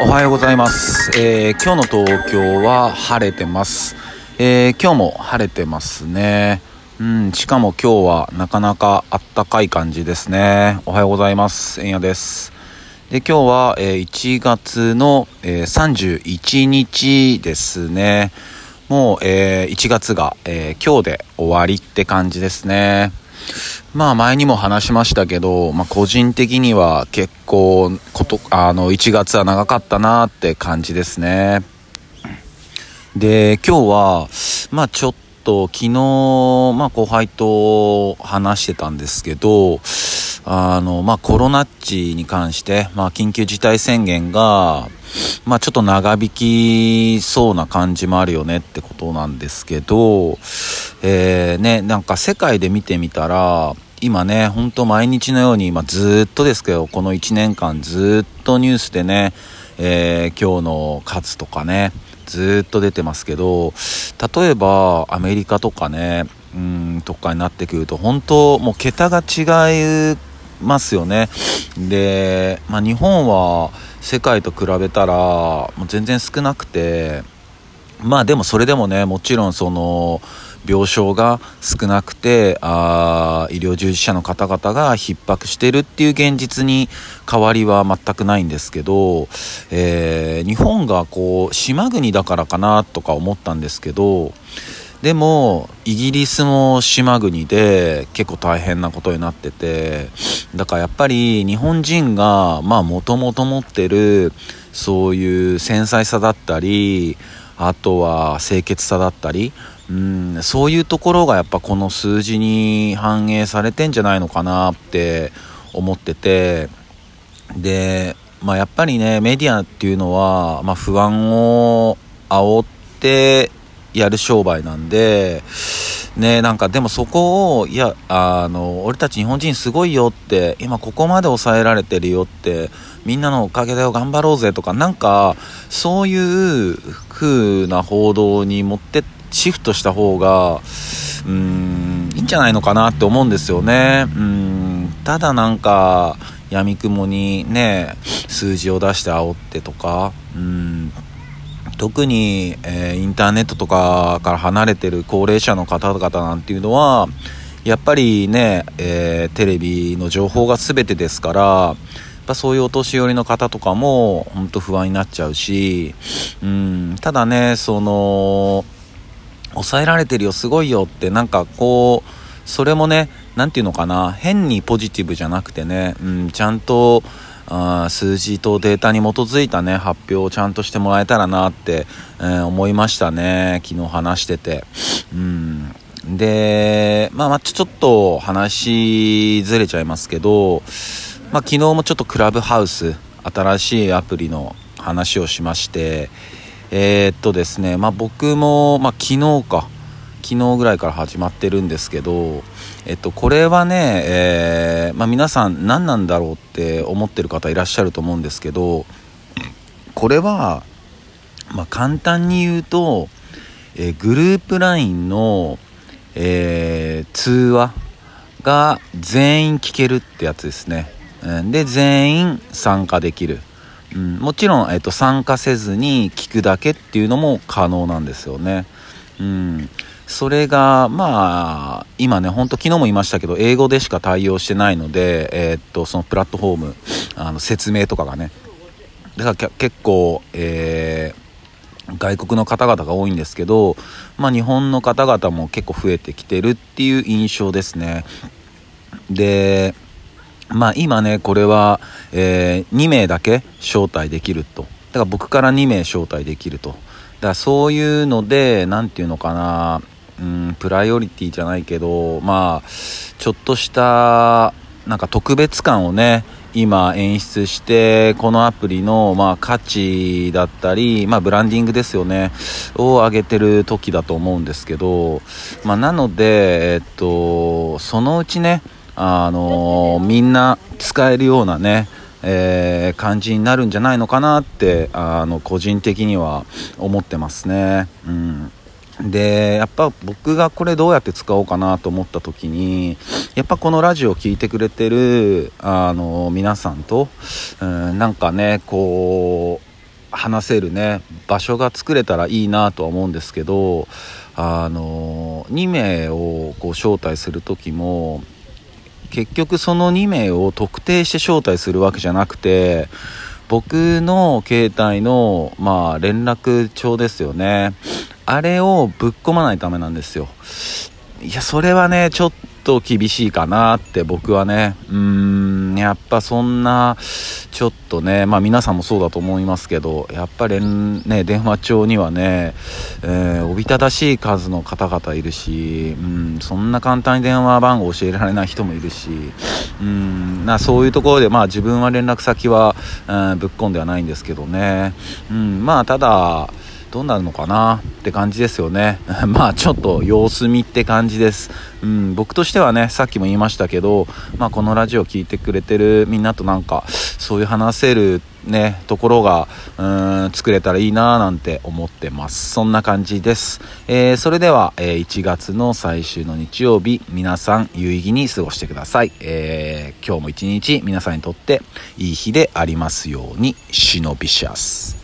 おはようございます、えー、今日の東京は晴れてます、えー、今日も晴れてますね。うんしかも今日はなかなかあったかい感じですね。おはようございます。えんやです。で今日は、えー、1月の、え、31日ですね。もう、えー、1月が、え今日で終わりって感じですね。まあ前にも話しましたけど、まあ個人的には結構こと、あの1月は長かったなって感じですね。で、今日は、まあちょっと昨日、まあ後輩と話してたんですけど、あの、まあコロナっちに関して、まあ緊急事態宣言が、まあちょっと長引きそうな感じもあるよねってことなんですけど、えー、ね、なんか世界で見てみたら、今ね、ほんと毎日のように、ま、ずっとですけど、この1年間ずっとニュースでね、えー、今日の数とかね、ずっと出てますけど、例えばアメリカとかね、うん、とかになってくると、本当もう桁が違いますよね。で、まあ、日本は世界と比べたら、もう全然少なくて、まあでもそれでもね、もちろんその、病床が少なくてあ医療従事者の方々が逼迫してるっていう現実に変わりは全くないんですけど、えー、日本がこう島国だからかなとか思ったんですけどでもイギリスも島国で結構大変なことになっててだからやっぱり日本人がまあもともと持ってるそういう繊細さだったりあとは清潔さだったりうんそういうところがやっぱこの数字に反映されてんじゃないのかなって思っててで、まあ、やっぱりねメディアっていうのは、まあ、不安を煽ってやる商売なんでねなんかでもそこをいやあの俺たち日本人すごいよって今ここまで抑えられてるよってみんなのおかげだよ頑張ろうぜとかなんかそういう風な報道に持ってシフトした方が、うん、いいんじゃないのかなって思うんですよね。うん、ただなんか、闇雲にね、数字を出して煽ってとか、うん、特に、えー、インターネットとかから離れてる高齢者の方々なんていうのは、やっぱりね、えー、テレビの情報が全てですから、やっぱそういうお年寄りの方とかも本当不安になっちゃうし、うん、ただね、その、抑えられてるよ、すごいよって、なんかこう、それもね、何て言うのかな、変にポジティブじゃなくてね、うん、ちゃんと、あ数字とデータに基づいたね、発表をちゃんとしてもらえたらなって、えー、思いましたね。昨日話してて。うん。で、まあ、まちょっと話ずれちゃいますけど、まあ、昨日もちょっとクラブハウス、新しいアプリの話をしまして、えー、っとですね、まあ、僕も、まあ、昨日か、昨日ぐらいから始まってるんですけど、えっと、これはね、えー、まあ、皆さん何なんだろうって思ってる方いらっしゃると思うんですけど、これは、まあ、簡単に言うと、えー、グループ LINE の、えー、通話が全員聞けるってやつですね。で、全員参加できる。うん、もちろん、えっと、参加せずに聞くだけっていうのも可能なんですよね。うん。それが、まあ、今ね、ほんと昨日も言いましたけど、英語でしか対応してないので、えー、っと、そのプラットフォーム、あの、説明とかがね。だから結構、えー、外国の方々が多いんですけど、まあ日本の方々も結構増えてきてるっていう印象ですね。で、まあ今ね、これは、えー、2名だけ招待できると。だから僕から2名招待できると。だからそういうので、何て言うのかな、うん、プライオリティじゃないけど、まあ、ちょっとした、なんか特別感をね、今演出して、このアプリの、まあ、価値だったり、まあ、ブランディングですよね、を上げてる時だと思うんですけど、まあ、なので、えっと、そのうちね、あのみんな使えるようなね、えー、感じになるんじゃないのかなってあの個人的には思ってますね。うんで、やっぱ僕がこれどうやって使おうかなと思った時に、やっぱこのラジオを聴いてくれてる、あの、皆さんと、うん、なんかね、こう、話せるね場所が作れたらいいなとは思うんですけどあの2名をこう招待する時も結局その2名を特定して招待するわけじゃなくて僕の携帯の、まあ、連絡帳ですよね。あれをぶっ込まないためなんですよ。いやそれはねちょっと厳しいかなって僕はね。うーんやっぱそんなちょっとねまあ皆さんもそうだと思いますけどやっぱりね電話帳にはね、えー、おびただしい数の方々いるしうんそんな簡単に電話番号教えられない人もいるしうんなそういうところでまあ自分は連絡先は、うん、ぶっ込んではないんですけどね。うんまあただどうなるのかなって感じですよね。まあちょっと様子見って感じです。うん、僕としてはね、さっきも言いましたけど、まあこのラジオ聴いてくれてるみんなとなんか、そういう話せるね、ところが、うん、作れたらいいななんて思ってます。そんな感じです。えー、それでは、えー、1月の最終の日曜日、皆さん有意義に過ごしてください。えー、今日も一日皆さんにとっていい日でありますように、シノビシャス。